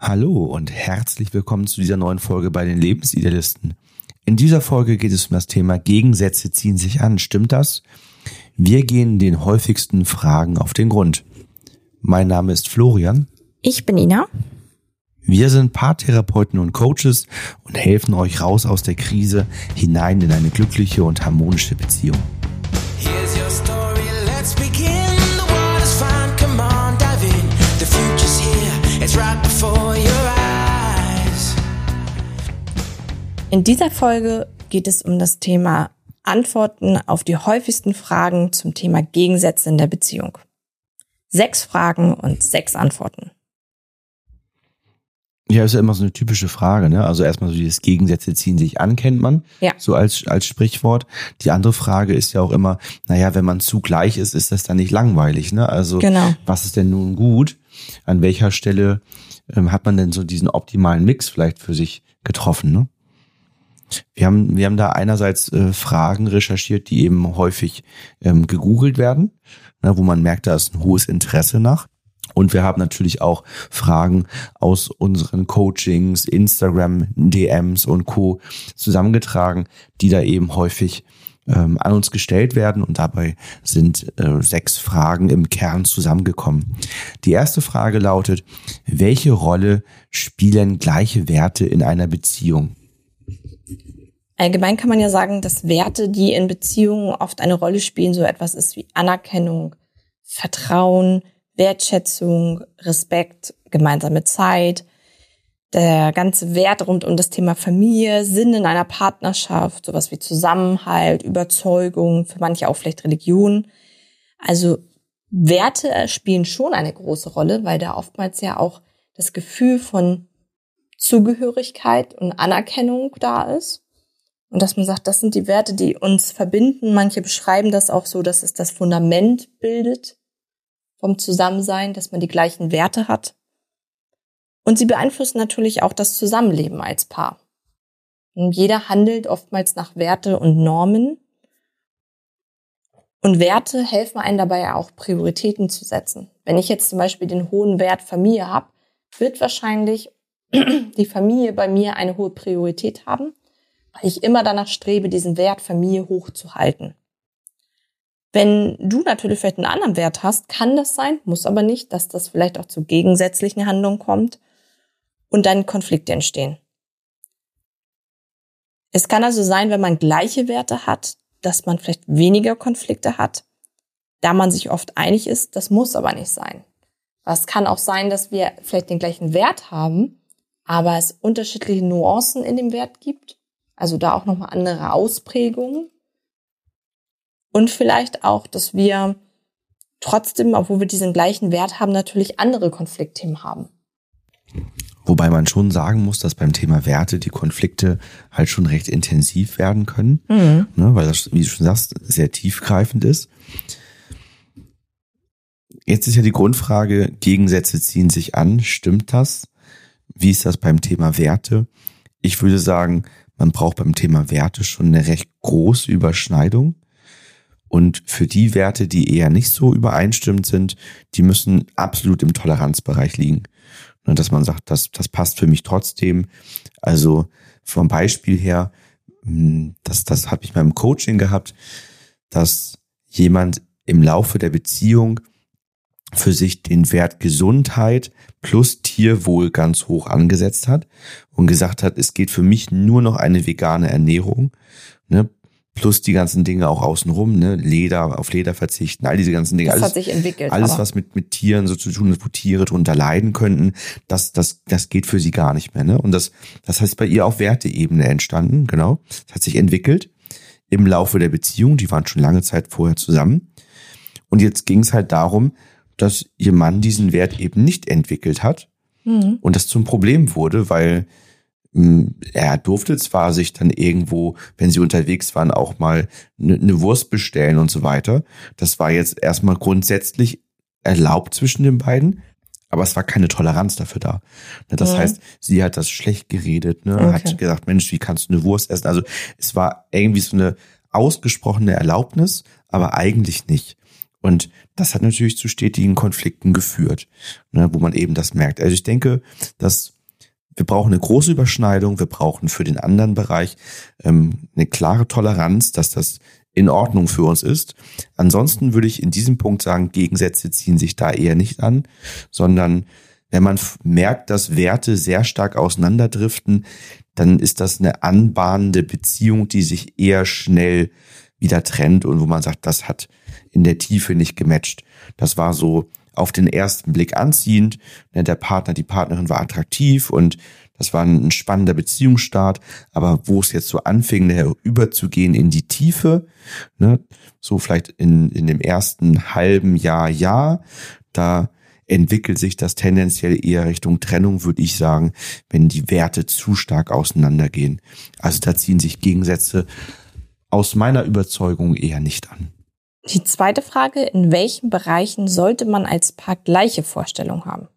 Hallo und herzlich willkommen zu dieser neuen Folge bei den Lebensidealisten. In dieser Folge geht es um das Thema Gegensätze ziehen sich an. Stimmt das? Wir gehen den häufigsten Fragen auf den Grund. Mein Name ist Florian. Ich bin Ina. Wir sind Paartherapeuten und Coaches und helfen euch raus aus der Krise hinein in eine glückliche und harmonische Beziehung. In dieser Folge geht es um das Thema Antworten auf die häufigsten Fragen zum Thema Gegensätze in der Beziehung. Sechs Fragen und sechs Antworten. Ja, ist ja immer so eine typische Frage, ne? Also erstmal so dieses Gegensätze ziehen sich an, kennt man. Ja. So als, als Sprichwort. Die andere Frage ist ja auch immer, naja, wenn man zu gleich ist, ist das dann nicht langweilig, ne? Also, Genau. was ist denn nun gut? An welcher Stelle ähm, hat man denn so diesen optimalen Mix vielleicht für sich getroffen, ne? Wir haben, wir haben da einerseits äh, Fragen recherchiert, die eben häufig ähm, gegoogelt werden, ne, wo man merkt, da ist ein hohes Interesse nach. Und wir haben natürlich auch Fragen aus unseren Coachings, Instagram, DMs und Co. zusammengetragen, die da eben häufig ähm, an uns gestellt werden. Und dabei sind äh, sechs Fragen im Kern zusammengekommen. Die erste Frage lautet, welche Rolle spielen gleiche Werte in einer Beziehung? Allgemein kann man ja sagen, dass Werte, die in Beziehungen oft eine Rolle spielen, so etwas ist wie Anerkennung, Vertrauen, Wertschätzung, Respekt, gemeinsame Zeit, der ganze Wert rund um das Thema Familie, Sinn in einer Partnerschaft, sowas wie Zusammenhalt, Überzeugung, für manche auch vielleicht Religion. Also Werte spielen schon eine große Rolle, weil da oftmals ja auch das Gefühl von Zugehörigkeit und Anerkennung da ist. Und dass man sagt, das sind die Werte, die uns verbinden. Manche beschreiben das auch so, dass es das Fundament bildet vom Zusammensein, dass man die gleichen Werte hat. Und sie beeinflussen natürlich auch das Zusammenleben als Paar. Und jeder handelt oftmals nach Werte und Normen. Und Werte helfen einem dabei auch Prioritäten zu setzen. Wenn ich jetzt zum Beispiel den hohen Wert Familie habe, wird wahrscheinlich die Familie bei mir eine hohe Priorität haben, ich immer danach strebe, diesen Wert Familie hochzuhalten. Wenn du natürlich vielleicht einen anderen Wert hast, kann das sein, muss aber nicht, dass das vielleicht auch zu gegensätzlichen Handlungen kommt und dann Konflikte entstehen. Es kann also sein, wenn man gleiche Werte hat, dass man vielleicht weniger Konflikte hat, da man sich oft einig ist, das muss aber nicht sein. Es kann auch sein, dass wir vielleicht den gleichen Wert haben, aber es unterschiedliche Nuancen in dem Wert gibt, also da auch nochmal andere Ausprägungen. Und vielleicht auch, dass wir trotzdem, obwohl wir diesen gleichen Wert haben, natürlich andere Konfliktthemen haben. Wobei man schon sagen muss, dass beim Thema Werte die Konflikte halt schon recht intensiv werden können, ne, weil das, wie du schon sagst, sehr tiefgreifend ist. Jetzt ist ja die Grundfrage, Gegensätze ziehen sich an, stimmt das? Wie ist das beim Thema Werte? Ich würde sagen, man braucht beim Thema Werte schon eine recht große Überschneidung. Und für die Werte, die eher nicht so übereinstimmend sind, die müssen absolut im Toleranzbereich liegen. Und dass man sagt, das, das passt für mich trotzdem. Also vom Beispiel her, mh, das, das habe ich mal im Coaching gehabt, dass jemand im Laufe der Beziehung für sich den Wert Gesundheit plus Tierwohl ganz hoch angesetzt hat und gesagt hat, es geht für mich nur noch eine vegane Ernährung, ne, plus die ganzen Dinge auch außenrum, ne, Leder, auf Leder verzichten, all diese ganzen Dinge. Das alles, hat sich entwickelt, Alles, was mit, mit Tieren so zu tun hat, wo Tiere drunter leiden könnten, das, das, das geht für sie gar nicht mehr, ne. Und das, das heißt bei ihr auf Werteebene entstanden, genau. Das hat sich entwickelt im Laufe der Beziehung, die waren schon lange Zeit vorher zusammen. Und jetzt ging es halt darum, dass ihr Mann diesen Wert eben nicht entwickelt hat und das zum Problem wurde, weil mh, er durfte zwar sich dann irgendwo, wenn sie unterwegs waren, auch mal eine ne Wurst bestellen und so weiter. Das war jetzt erstmal grundsätzlich erlaubt zwischen den beiden, aber es war keine Toleranz dafür da. Ne, Das Mhm. heißt, sie hat das schlecht geredet, ne? Okay. hat gesagt, Mensch, wie kannst du eine Wurst essen? Also es war irgendwie so eine ausgesprochene Erlaubnis, aber eigentlich nicht. Und das hat natürlich zu stetigen Konflikten geführt, ne, wo man eben das merkt. Also ich denke, dass wir brauchen eine große Überschneidung, wir brauchen für den anderen Bereich ähm, eine klare Toleranz, dass das in Ordnung für uns ist. Ansonsten würde ich in diesem Punkt sagen, Gegensätze ziehen sich da eher nicht an, sondern wenn man merkt, dass Werte sehr stark auseinanderdriften, dann ist das eine anbahnende Beziehung, die sich eher schnell wieder trennt und wo man sagt, das hat in der Tiefe nicht gematcht. Das war so auf den ersten Blick anziehend. Ne, der Partner, die Partnerin war attraktiv und das war ein spannender Beziehungsstart. Aber wo es jetzt so anfing, überzugehen in die Tiefe, ne, so vielleicht in, in dem ersten halben Jahr, Jahr, da entwickelt sich das tendenziell eher Richtung Trennung, würde ich sagen, wenn die Werte zu stark auseinandergehen. Also da ziehen sich Gegensätze aus meiner Überzeugung eher nicht an. Die zweite Frage, in welchen Bereichen sollte man als Paar gleiche Vorstellungen haben?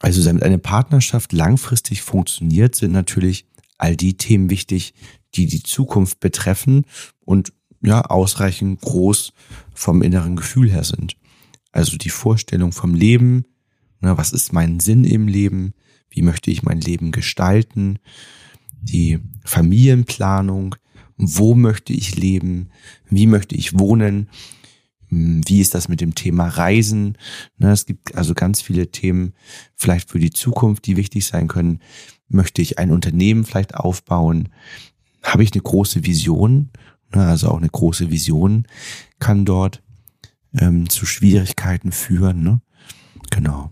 Also damit eine Partnerschaft langfristig funktioniert, sind natürlich all die Themen wichtig, die die Zukunft betreffen und ja ausreichend groß vom inneren Gefühl her sind. Also die Vorstellung vom Leben, na, was ist mein Sinn im Leben, wie möchte ich mein Leben gestalten, die Familienplanung, wo möchte ich leben, wie möchte ich wohnen, hm, wie ist das mit dem Thema Reisen. Ne, es gibt also ganz viele Themen vielleicht für die Zukunft, die wichtig sein können. Möchte ich ein Unternehmen vielleicht aufbauen? Habe ich eine große Vision? Ne, also auch eine große Vision kann dort ähm, zu Schwierigkeiten führen. Ne? Genau.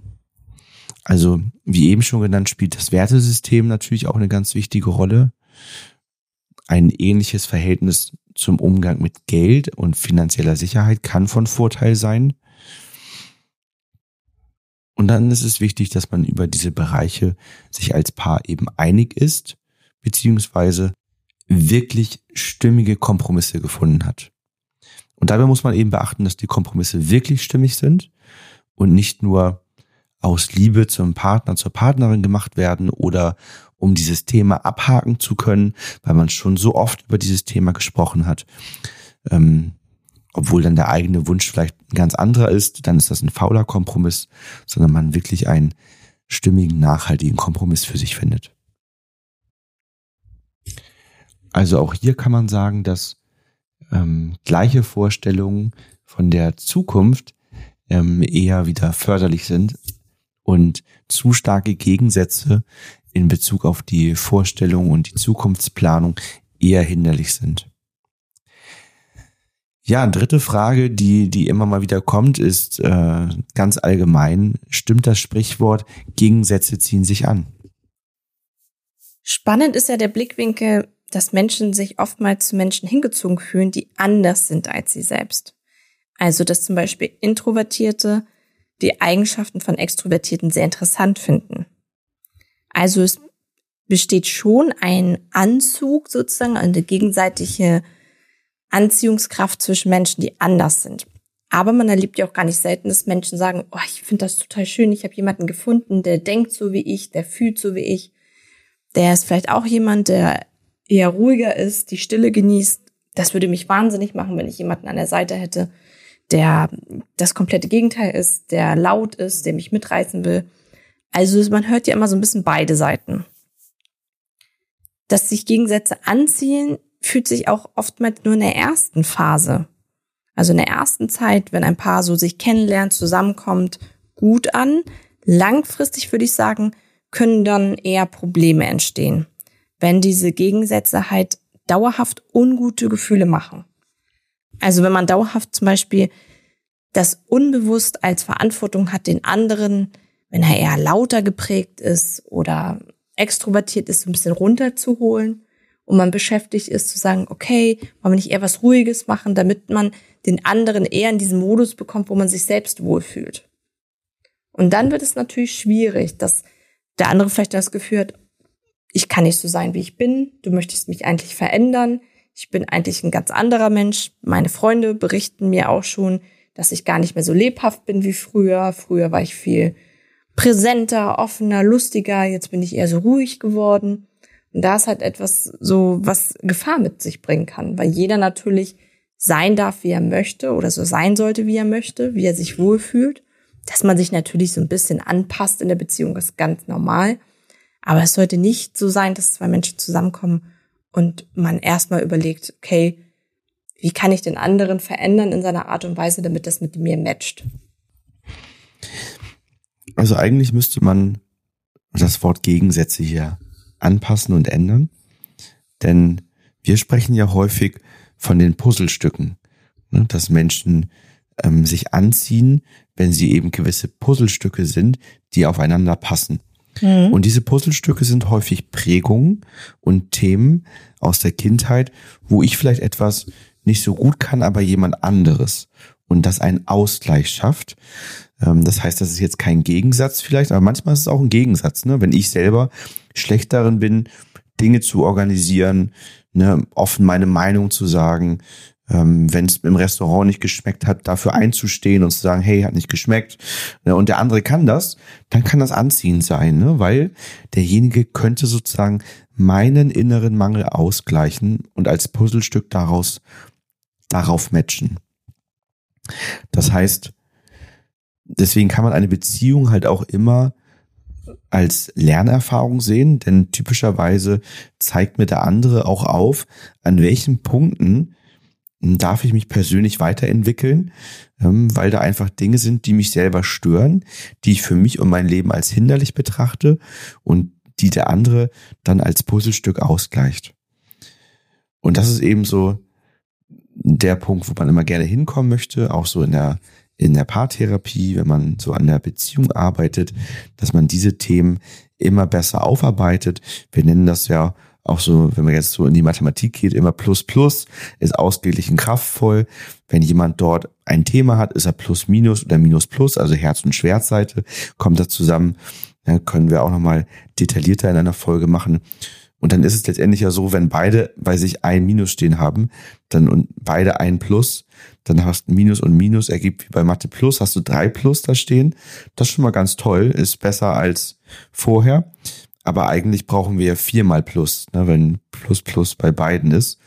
Also, wie eben schon genannt, spielt das Wertesystem natürlich auch eine ganz wichtige Rolle. Ein ähnliches Verhältnis zum Umgang mit Geld und finanzieller Sicherheit kann von Vorteil sein. Und dann ist es wichtig, dass man über diese Bereiche sich als Paar eben einig ist, beziehungsweise wirklich stimmige Kompromisse gefunden hat. Und dabei muss man eben beachten, dass die Kompromisse wirklich stimmig sind und nicht nur aus Liebe zum Partner, zur Partnerin gemacht werden oder um dieses Thema abhaken zu können, weil man schon so oft über dieses Thema gesprochen hat. Ähm, obwohl dann der eigene Wunsch vielleicht ein ganz anderer ist, dann ist das ein fauler Kompromiss, sondern man wirklich einen stimmigen, nachhaltigen Kompromiss für sich findet. Also auch hier kann man sagen, dass ähm, gleiche Vorstellungen von der Zukunft ähm, eher wieder förderlich sind und zu starke Gegensätze in Bezug auf die Vorstellung und die Zukunftsplanung eher hinderlich sind. Ja, dritte Frage, die, die immer mal wieder kommt, ist äh, ganz allgemein, stimmt das Sprichwort, Gegensätze ziehen sich an? Spannend ist ja der Blickwinkel, dass Menschen sich oftmals zu Menschen hingezogen fühlen, die anders sind als sie selbst. Also, dass zum Beispiel Introvertierte die Eigenschaften von Extrovertierten sehr interessant finden. Also es besteht schon ein Anzug sozusagen, eine gegenseitige Anziehungskraft zwischen Menschen, die anders sind. Aber man erlebt ja auch gar nicht selten, dass Menschen sagen, oh, ich finde das total schön, ich habe jemanden gefunden, der denkt so wie ich, der fühlt so wie ich. Der ist vielleicht auch jemand, der eher ruhiger ist, die Stille genießt. Das würde mich wahnsinnig machen, wenn ich jemanden an der Seite hätte, der das komplette Gegenteil ist, der laut ist, der mich mitreißen will. Also man hört ja immer so ein bisschen beide Seiten. Dass sich Gegensätze anziehen, fühlt sich auch oftmals nur in der ersten Phase. Also in der ersten Zeit, wenn ein Paar so sich kennenlernt, zusammenkommt, gut an. Langfristig würde ich sagen, können dann eher Probleme entstehen, wenn diese Gegensätze halt dauerhaft ungute Gefühle machen. Also wenn man dauerhaft zum Beispiel das unbewusst als Verantwortung hat, den anderen, wenn er eher lauter geprägt ist oder extrovertiert ist, so ein bisschen runterzuholen und man beschäftigt ist zu sagen, okay, wollen wir nicht eher was Ruhiges machen, damit man den anderen eher in diesen Modus bekommt, wo man sich selbst wohlfühlt. Und dann wird es natürlich schwierig, dass der andere vielleicht das Gefühl hat, ich kann nicht so sein, wie ich bin, du möchtest mich eigentlich verändern, ich bin eigentlich ein ganz anderer Mensch. Meine Freunde berichten mir auch schon, dass ich gar nicht mehr so lebhaft bin wie früher. Früher war ich viel präsenter, offener, lustiger. Jetzt bin ich eher so ruhig geworden. Und da ist halt etwas so, was Gefahr mit sich bringen kann, weil jeder natürlich sein darf, wie er möchte oder so sein sollte, wie er möchte, wie er sich wohlfühlt. Dass man sich natürlich so ein bisschen anpasst in der Beziehung ist ganz normal. Aber es sollte nicht so sein, dass zwei Menschen zusammenkommen und man erstmal überlegt, okay, wie kann ich den anderen verändern in seiner Art und Weise, damit das mit mir matcht? Also eigentlich müsste man das Wort Gegensätze hier anpassen und ändern. Denn wir sprechen ja häufig von den Puzzlestücken, ne, dass Menschen ähm, sich anziehen, wenn sie eben gewisse Puzzlestücke sind, die aufeinander passen. Mhm. Und diese Puzzlestücke sind häufig Prägungen und Themen aus der Kindheit, wo ich vielleicht etwas nicht so gut kann, aber jemand anderes. Und das einen Ausgleich schafft. Ähm, das heißt, das ist jetzt kein Gegensatz vielleicht, aber manchmal ist es auch ein Gegensatz. Ne? Wenn ich selber schlecht darin bin, Dinge zu organisieren, ne, offen meine Meinung zu sagen, ähm, wenn es im Restaurant nicht geschmeckt hat, dafür einzustehen und zu sagen, hey, hat nicht geschmeckt, ne, und der andere kann das, dann kann das anziehend sein, ne, weil derjenige könnte sozusagen meinen inneren Mangel ausgleichen und als Puzzlestück daraus darauf matchen. Das heißt, deswegen kann man eine Beziehung halt auch immer als Lernerfahrung sehen, denn typischerweise zeigt mir der andere auch auf, an welchen Punkten darf ich mich persönlich weiterentwickeln, ähm, weil da einfach Dinge sind, die mich selber stören, die ich für mich und mein Leben als hinderlich betrachte und die der andere dann als Puzzlestück ausgleicht. Und das ist eben so der Punkt, wo man immer gerne hinkommen möchte, auch so in der in der Paartherapie, wenn man so an der Beziehung arbeitet, dass man diese Themen immer besser aufarbeitet. Wir nennen das ja auch so, wenn man jetzt so in die Mathematik geht, immer Plus Plus ist ausgeglichen kraftvoll. Wenn jemand dort ein Thema hat, ist er Plus Minus oder Minus Plus, also Herz- und Schwertseite, kommt da zusammen. Ja, können wir auch nochmal detaillierter in einer Folge machen. Und dann ist es letztendlich ja so, wenn beide bei sich ein Minus stehen haben, dann und beide ein Plus, dann hast du Minus und Minus ergibt wie bei Mathe Plus, hast du drei Plus da stehen. Das ist schon mal ganz toll, ist besser als vorher. Aber eigentlich brauchen wir ja viermal Plus, ne, wenn Plus Plus bei beiden ist.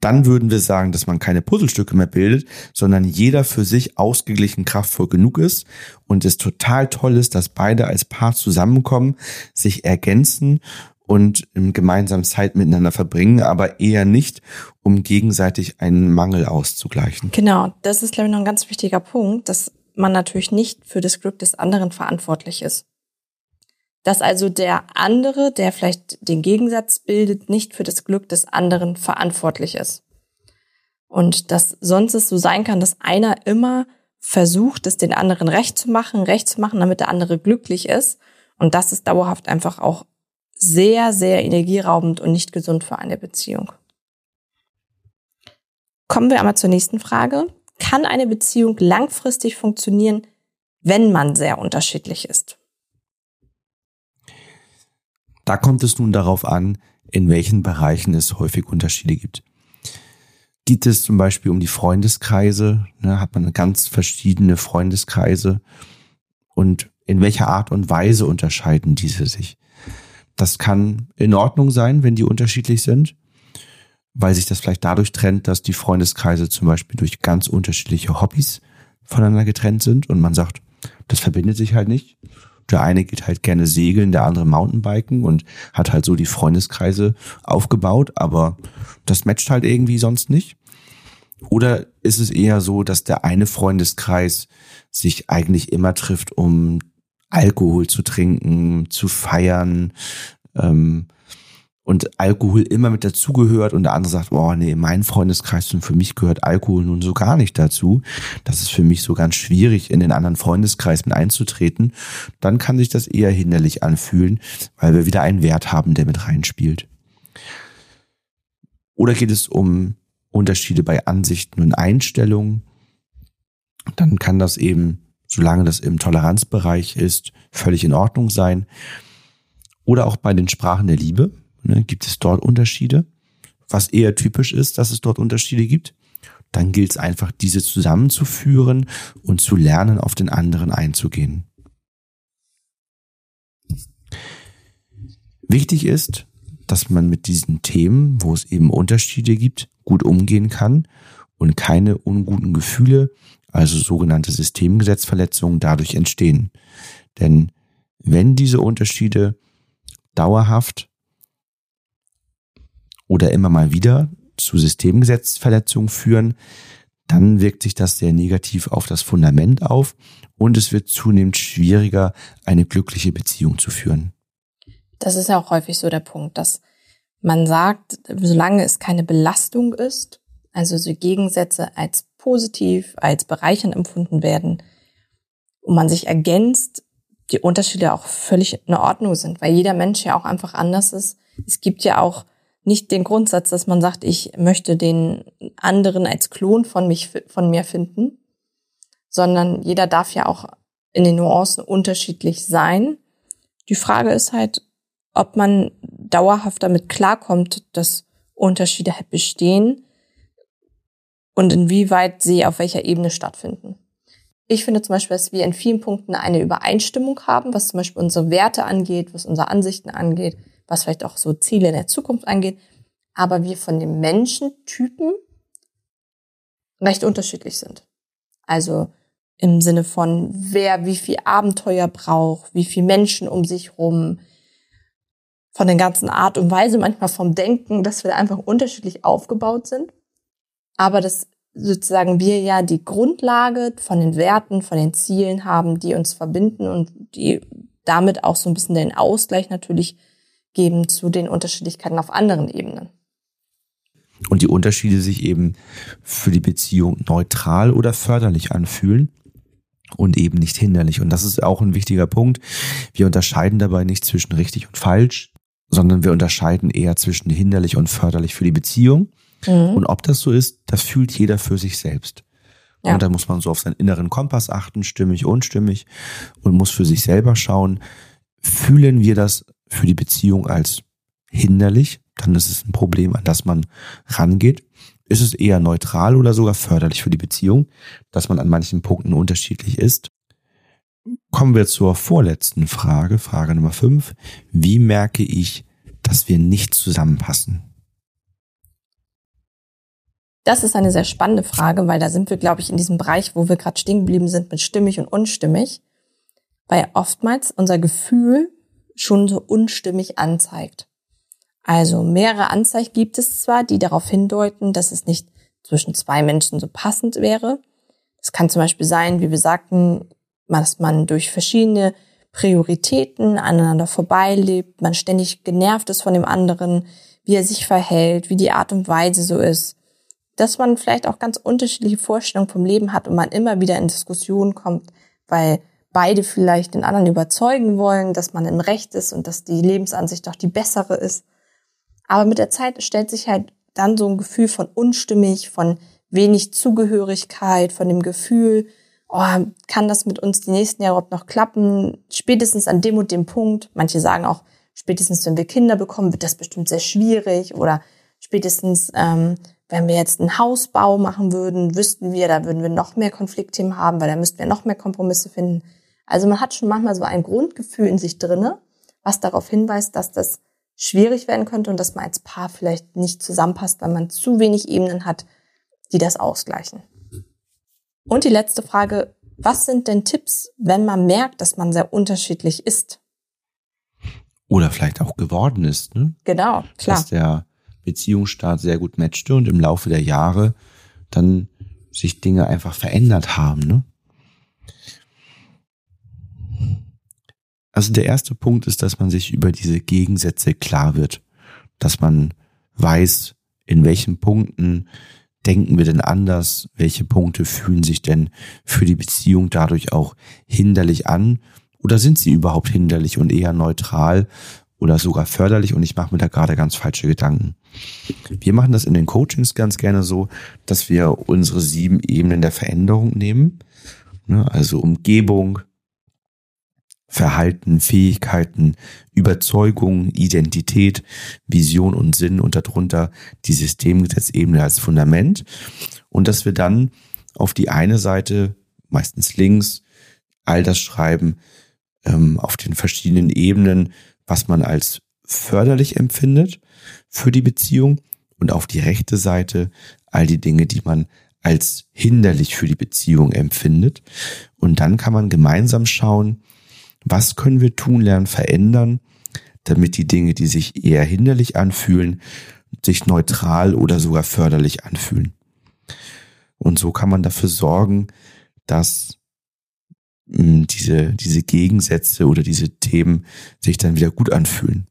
Dann würden wir sagen, dass man keine Puzzlestücke mehr bildet, sondern jeder für sich ausgeglichen kraftvoll genug ist und es total toll ist, dass beide als Paar zusammenkommen, sich ergänzen und gemeinsam Zeit miteinander verbringen, aber eher nicht, um gegenseitig einen Mangel auszugleichen. Genau, das ist, glaube ich, noch ein ganz wichtiger Punkt, dass man natürlich nicht für das Glück des anderen verantwortlich ist. Dass also der andere, der vielleicht den Gegensatz bildet, nicht für das Glück des anderen verantwortlich ist. Und dass sonst es so sein kann, dass einer immer versucht, es den anderen recht zu machen, recht zu machen, damit der andere glücklich ist. Und das ist dauerhaft einfach auch sehr, sehr energieraubend und nicht gesund für eine Beziehung. Kommen wir einmal zur nächsten Frage. Kann eine Beziehung langfristig funktionieren, wenn man sehr unterschiedlich ist? Da kommt es nun darauf an, in welchen Bereichen es häufig Unterschiede gibt. Geht es zum Beispiel um die Freundeskreise, ne, hat man ganz verschiedene Freundeskreise und in welcher Art und Weise unterscheiden diese sich? Das kann in Ordnung sein, wenn die unterschiedlich sind, weil sich das vielleicht dadurch trennt, dass die Freundeskreise zum Beispiel durch ganz unterschiedliche Hobbys voneinander getrennt sind und man sagt, das verbindet sich halt nicht. Der eine geht halt gerne segeln, der andere Mountainbiken und hat halt so die Freundeskreise aufgebaut, aber das matcht halt irgendwie sonst nicht. Oder ist es eher so, dass der eine Freundeskreis sich eigentlich immer trifft, um Alkohol zu trinken, zu feiern ähm, und Alkohol immer mit dazugehört und der andere sagt, oh nee, mein Freundeskreis und für mich gehört Alkohol nun so gar nicht dazu. Das ist für mich so ganz schwierig, in den anderen Freundeskreis mit einzutreten. Dann kann sich das eher hinderlich anfühlen, weil wir wieder einen Wert haben, der mit reinspielt. Oder geht es um Unterschiede bei Ansichten und Einstellungen? Dann kann das eben solange das im Toleranzbereich ist, völlig in Ordnung sein. Oder auch bei den Sprachen der Liebe ne, gibt es dort Unterschiede, was eher typisch ist, dass es dort Unterschiede gibt. Dann gilt es einfach, diese zusammenzuführen und zu lernen, auf den anderen einzugehen. Wichtig ist, dass man mit diesen Themen, wo es eben Unterschiede gibt, gut umgehen kann und keine unguten Gefühle, also sogenannte Systemgesetzverletzungen dadurch entstehen. Denn wenn diese Unterschiede dauerhaft oder immer mal wieder zu Systemgesetzverletzungen führen, dann wirkt sich das sehr negativ auf das Fundament auf und es wird zunehmend schwieriger, eine glückliche Beziehung zu führen. Das ist ja auch häufig so der Punkt, dass man sagt, solange es keine Belastung ist, also so Gegensätze als positiv, als bereichernd empfunden werden und man sich ergänzt, die Unterschiede auch völlig in Ordnung sind, weil jeder Mensch ja auch einfach anders ist. Es gibt ja auch nicht den Grundsatz, dass man sagt, ich möchte den anderen als Klon von mich, von mir finden, sondern jeder darf ja auch in den Nuancen unterschiedlich sein. Die Frage ist halt, ob man dauerhaft damit klarkommt, dass Unterschiede halt bestehen und inwieweit sie auf welcher Ebene stattfinden. Ich finde zum Beispiel, dass wir in vielen Punkten eine Übereinstimmung haben, was zum Beispiel unsere Werte angeht, was unsere Ansichten angeht, was vielleicht auch so Ziele in der Zukunft angeht, aber wir von den Menschentypen recht unterschiedlich sind. Also im Sinne von, wer wie viel Abenteuer braucht, wie viel Menschen um sich rum, von der ganzen Art und Weise, manchmal vom Denken, dass wir einfach unterschiedlich aufgebaut sind. Aber dass sozusagen wir ja die Grundlage von den Werten, von den Zielen haben, die uns verbinden und die damit auch so ein bisschen den Ausgleich natürlich geben zu den Unterschiedlichkeiten auf anderen Ebenen. Und die Unterschiede sich eben für die Beziehung neutral oder förderlich anfühlen und eben nicht hinderlich. Und das ist auch ein wichtiger Punkt. Wir unterscheiden dabei nicht zwischen richtig und falsch, sondern wir unterscheiden eher zwischen hinderlich und förderlich für die Beziehung. Mhm. Und ob das so ist, das fühlt jeder für sich selbst. Ja. Und da muss man so auf seinen inneren Kompass achten, stimmig, unstimmig und muss für sich selber schauen, fühlen wir das für die Beziehung als hinderlich, dann ist es ein Problem, an das man rangeht. Ist es eher neutral oder sogar förderlich für die Beziehung, dass man an manchen Punkten unterschiedlich ist? Kommen wir zur vorletzten Frage, Frage Nummer fünf. Wie merke ich, dass wir nicht zusammenpassen? Das ist eine sehr spannende Frage, weil da sind wir, glaube ich, in diesem Bereich, wo wir gerade stehen geblieben sind mit stimmig und unstimmig, weil oftmals unser Gefühl schon so unstimmig anzeigt. Also mehrere Anzeichen gibt es zwar, die darauf hindeuten, dass es nicht zwischen zwei Menschen so passend wäre. Es kann zum Beispiel sein, wie wir sagten, dass man durch verschiedene Prioritäten aneinander vorbeilebt, man ständig genervt ist von dem anderen, wie er sich verhält, wie die Art und Weise so ist, dass man vielleicht auch ganz unterschiedliche Vorstellungen vom Leben hat und man immer wieder in Diskussionen kommt, weil beide vielleicht den anderen überzeugen wollen, dass man im Recht ist und dass die Lebensansicht doch die bessere ist. Aber mit der Zeit stellt sich halt dann so ein Gefühl von unstimmig, von wenig Zugehörigkeit, von dem Gefühl, oh, kann das mit uns die nächsten Jahre überhaupt noch klappen? Spätestens an dem und dem Punkt. Manche sagen auch, spätestens wenn wir Kinder bekommen, wird das bestimmt sehr schwierig. Oder spätestens, ähm, wenn wir jetzt einen Hausbau machen würden, wüssten wir, da würden wir noch mehr Konfliktthemen haben, weil da müssten wir noch mehr Kompromisse finden. Also man hat schon manchmal so ein Grundgefühl in sich drinne, was darauf hinweist, dass das schwierig werden könnte und dass man als Paar vielleicht nicht zusammenpasst, weil man zu wenig Ebenen hat, die das ausgleichen. Und die letzte Frage, was sind denn Tipps, wenn man merkt, dass man sehr unterschiedlich ist? Oder vielleicht auch geworden ist, ne? Genau, klar. Dass der Beziehungsstart sehr gut matchte und im Laufe der Jahre dann sich Dinge einfach verändert haben, ne? Also der erste Punkt ist, dass man sich über diese Gegensätze klar wird, dass man weiß, in welchen Punkten denken wir denn anders, welche Punkte fühlen sich denn für die Beziehung dadurch auch hinderlich an oder sind sie überhaupt hinderlich und eher neutral oder sogar förderlich und ich mache mir da gerade ganz falsche Gedanken. Wir machen das in den Coachings ganz gerne so, dass wir unsere sieben Ebenen der Veränderung nehmen, ne, also Umgebung, Verhalten, Fähigkeiten, Überzeugung, Identität, Vision und Sinn und darunter die Systemgesetzebene als Fundament. Und dass wir dann auf die eine Seite, meistens links, all das schreiben ähm, auf den verschiedenen Ebenen, was man als förderlich empfindet für die Beziehung und auf die rechte Seite all die Dinge, die man als hinderlich für die Beziehung empfindet. Und dann kann man gemeinsam schauen, was können wir tun, lernen, verändern, damit die Dinge, die sich eher hinderlich anfühlen, sich neutral oder sogar förderlich anfühlen. Und so kann man dafür sorgen, dass diese, diese Gegensätze oder diese Themen sich dann wieder gut anfühlen.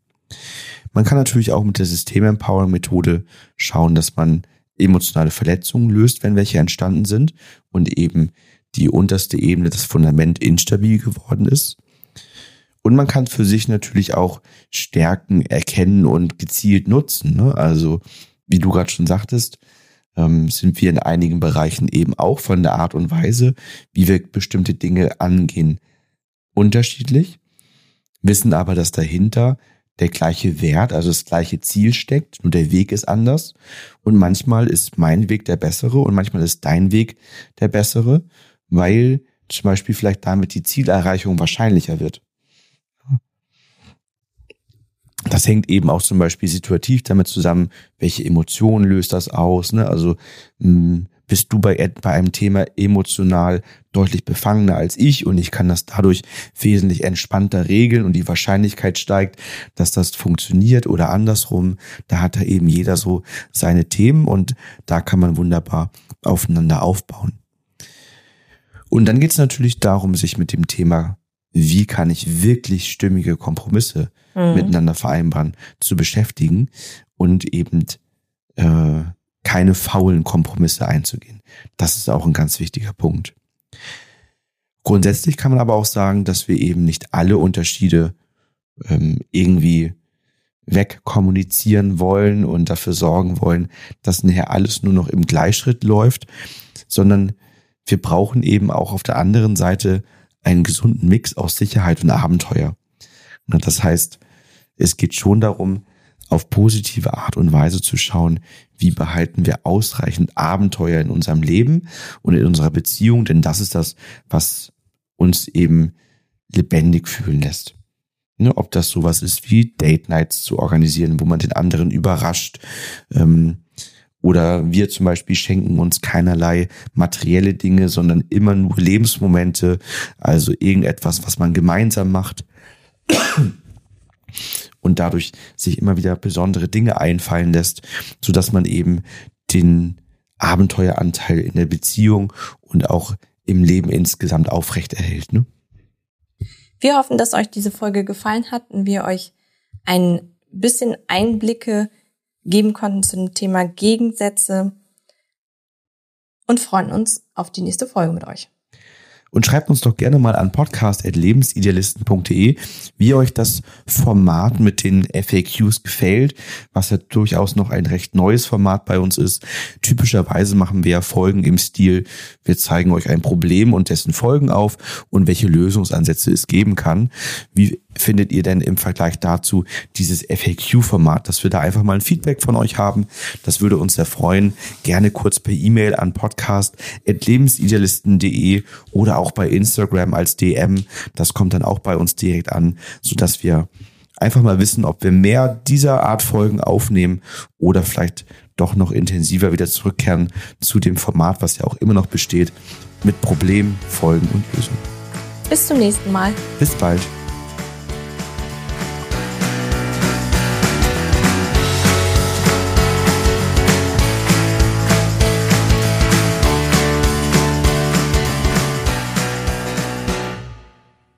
Man kann natürlich auch mit der System-Empowering-Methode schauen, dass man emotionale Verletzungen löst, wenn welche entstanden sind und eben die unterste Ebene, das Fundament instabil geworden ist. Und man kann für sich natürlich auch Stärken erkennen und gezielt nutzen. Ne? Also, wie du gerade schon sagtest, ähm, sind wir in einigen Bereichen eben auch von der Art und Weise, wie wir bestimmte Dinge angehen, unterschiedlich, wissen aber, dass dahinter der gleiche Wert, also das gleiche Ziel steckt, nur der Weg ist anders. Und manchmal ist mein Weg der bessere und manchmal ist dein Weg der bessere, weil zum Beispiel vielleicht damit die Zielerreichung wahrscheinlicher wird. Das hängt eben auch zum Beispiel situativ damit zusammen, welche Emotionen löst das aus. Ne? Also mh, bist du bei, bei einem Thema emotional deutlich befangener als ich und ich kann das dadurch wesentlich entspannter regeln und die Wahrscheinlichkeit steigt, dass das funktioniert oder andersrum. Da hat da eben jeder so seine Themen und da kann man wunderbar aufeinander aufbauen. Und dann geht es natürlich darum, sich mit dem Thema, wie kann ich wirklich stimmige Kompromisse mhm. miteinander vereinbaren, zu beschäftigen und eben äh, keine faulen Kompromisse einzugehen. Das ist auch ein ganz wichtiger Punkt. Grundsätzlich kann man aber auch sagen, dass wir eben nicht alle Unterschiede ähm, irgendwie wegkommunizieren wollen und dafür sorgen wollen, dass nachher alles nur noch im Gleichschritt läuft, sondern wir brauchen eben auch auf der anderen Seite einen gesunden Mix aus Sicherheit und Abenteuer. Das heißt, es geht schon darum, auf positive Art und Weise zu schauen, wie behalten wir ausreichend Abenteuer in unserem Leben und in unserer Beziehung, denn das ist das, was uns eben lebendig fühlen lässt. Ne, ob das sowas ist wie Date Nights zu organisieren, wo man den anderen überrascht, ähm, oder wir zum Beispiel schenken uns keinerlei materielle Dinge, sondern immer nur Lebensmomente, also irgendetwas, was man gemeinsam macht und dadurch sich immer wieder besondere Dinge einfallen lässt, so dass man eben den Abenteueranteil in der Beziehung und auch im Leben insgesamt aufrechterhält. Ne? Wir hoffen, dass euch diese Folge gefallen hat und wir euch ein bisschen Einblicke geben konnten zu dem Thema Gegensätze und freuen uns auf die nächste Folge mit euch und schreibt uns doch gerne mal an podcast.lebensidealisten.de, wie euch das Format mit den FAQs gefällt, was ja durchaus noch ein recht neues Format bei uns ist. Typischerweise machen wir ja Folgen im Stil, wir zeigen euch ein Problem und dessen Folgen auf und welche Lösungsansätze es geben kann. Wie findet ihr denn im Vergleich dazu dieses FAQ-Format, dass wir da einfach mal ein Feedback von euch haben? Das würde uns sehr freuen. Gerne kurz per E-Mail an podcast.lebensidealisten.de oder auch bei Instagram als DM. Das kommt dann auch bei uns direkt an, so dass wir einfach mal wissen, ob wir mehr dieser Art Folgen aufnehmen oder vielleicht doch noch intensiver wieder zurückkehren zu dem Format, was ja auch immer noch besteht, mit Problemen, Folgen und Lösungen. Bis zum nächsten Mal. Bis bald.